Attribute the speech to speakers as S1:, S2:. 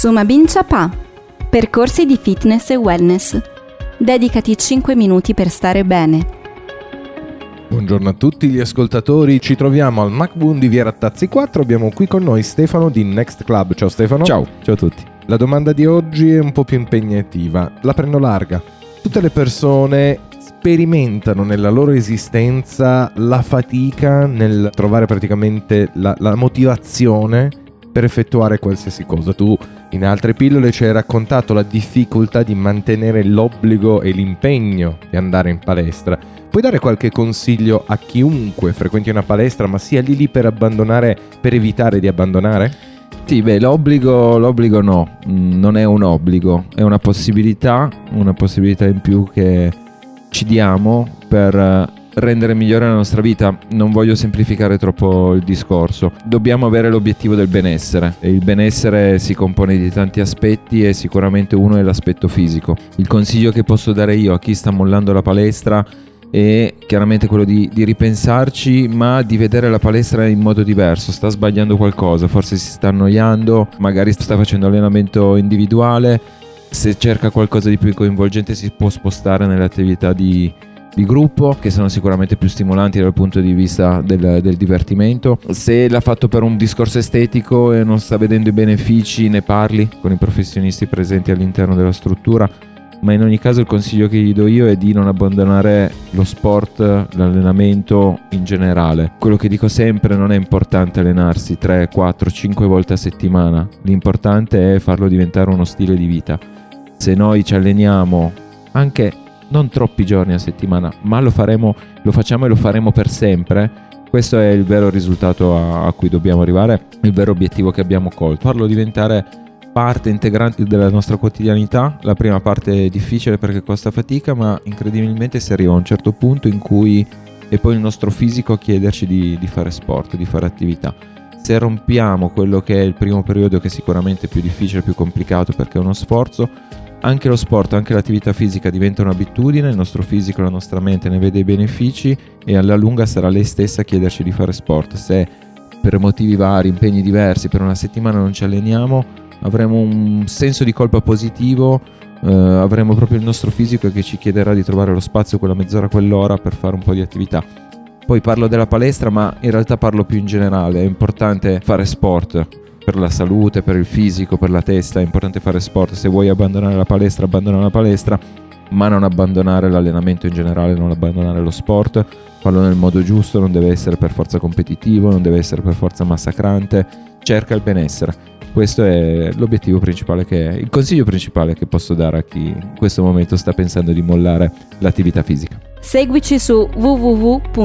S1: Sumabin Chapa. Percorsi di fitness e wellness. Dedicati 5 minuti per stare bene.
S2: Buongiorno a tutti gli ascoltatori, ci troviamo al MacBoon di Via Rattazzi 4, abbiamo qui con noi Stefano di Next Club. Ciao Stefano.
S3: Ciao, ciao a tutti.
S2: La domanda di oggi è un po' più impegnativa, la prendo larga. Tutte le persone sperimentano nella loro esistenza la fatica nel trovare praticamente la, la motivazione per effettuare qualsiasi cosa. Tu in altre pillole ci hai raccontato la difficoltà di mantenere l'obbligo e l'impegno di andare in palestra. Puoi dare qualche consiglio a chiunque frequenti una palestra ma sia lì lì per abbandonare, per evitare di abbandonare?
S3: Sì, beh, l'obbligo, l'obbligo no, mm, non è un obbligo, è una possibilità, una possibilità in più che ci diamo per eh, rendere migliore la nostra vita. Non voglio semplificare troppo il discorso. Dobbiamo avere l'obiettivo del benessere il benessere si compone di tanti aspetti e sicuramente uno è l'aspetto fisico. Il consiglio che posso dare io a chi sta mollando la palestra è chiaramente quello di, di, ripensarci, ma di vedere la palestra in modo diverso. Sta sbagliando qualcosa, forse si sta annoiando, magari sta facendo allenamento individuale. Se cerca qualcosa di più coinvolgente, si può spostare nelle attività di, di gruppo che sono sicuramente più stimolanti dal punto di vista del, del, divertimento. Se l'ha fatto per un discorso estetico e non sta vedendo i benefici, ne parli con i professionisti presenti all'interno della struttura. Ma in ogni caso il consiglio che gli do io è di non abbandonare lo sport, l'allenamento in generale. Quello che dico sempre non è importante allenarsi 3, 4, 5 volte a settimana, l'importante è farlo diventare uno stile di vita. Se noi ci alleniamo anche non troppi giorni a settimana, ma lo, faremo, lo facciamo e lo faremo per sempre. Questo è il vero risultato a, a cui dobbiamo arrivare, il vero obiettivo che abbiamo colto. Farlo diventare parte integrante della nostra quotidianità. La prima parte è difficile perché costa fatica, ma incredibilmente si arriva a un certo punto in cui è poi il nostro fisico a chiederci di, di fare sport, di fare attività. Se rompiamo quello che è il primo periodo, che è sicuramente più difficile, più complicato perché è uno sforzo, anche lo sport, anche l'attività fisica diventa un'abitudine, il nostro fisico, la nostra mente ne vede i benefici e alla lunga sarà lei stessa a chiederci di fare sport. Se per motivi vari, impegni diversi, per una settimana non ci alleniamo, avremo un senso di colpa positivo, eh, avremo proprio il nostro fisico che ci chiederà di trovare lo spazio quella mezz'ora, quell'ora per fare un po' di attività. Poi parlo della palestra, ma in realtà parlo più in generale, è importante fare sport per la salute, per il fisico, per la testa, è importante fare sport. Se vuoi abbandonare la palestra, abbandona la palestra, ma non abbandonare l'allenamento in generale, non abbandonare lo sport. Fallo nel modo giusto, non deve essere per forza competitivo, non deve essere per forza massacrante. Cerca il benessere. Questo è l'obiettivo principale che è, il consiglio principale che posso dare a chi in questo momento sta pensando di mollare l'attività fisica.
S1: Seguici su www.mboom.it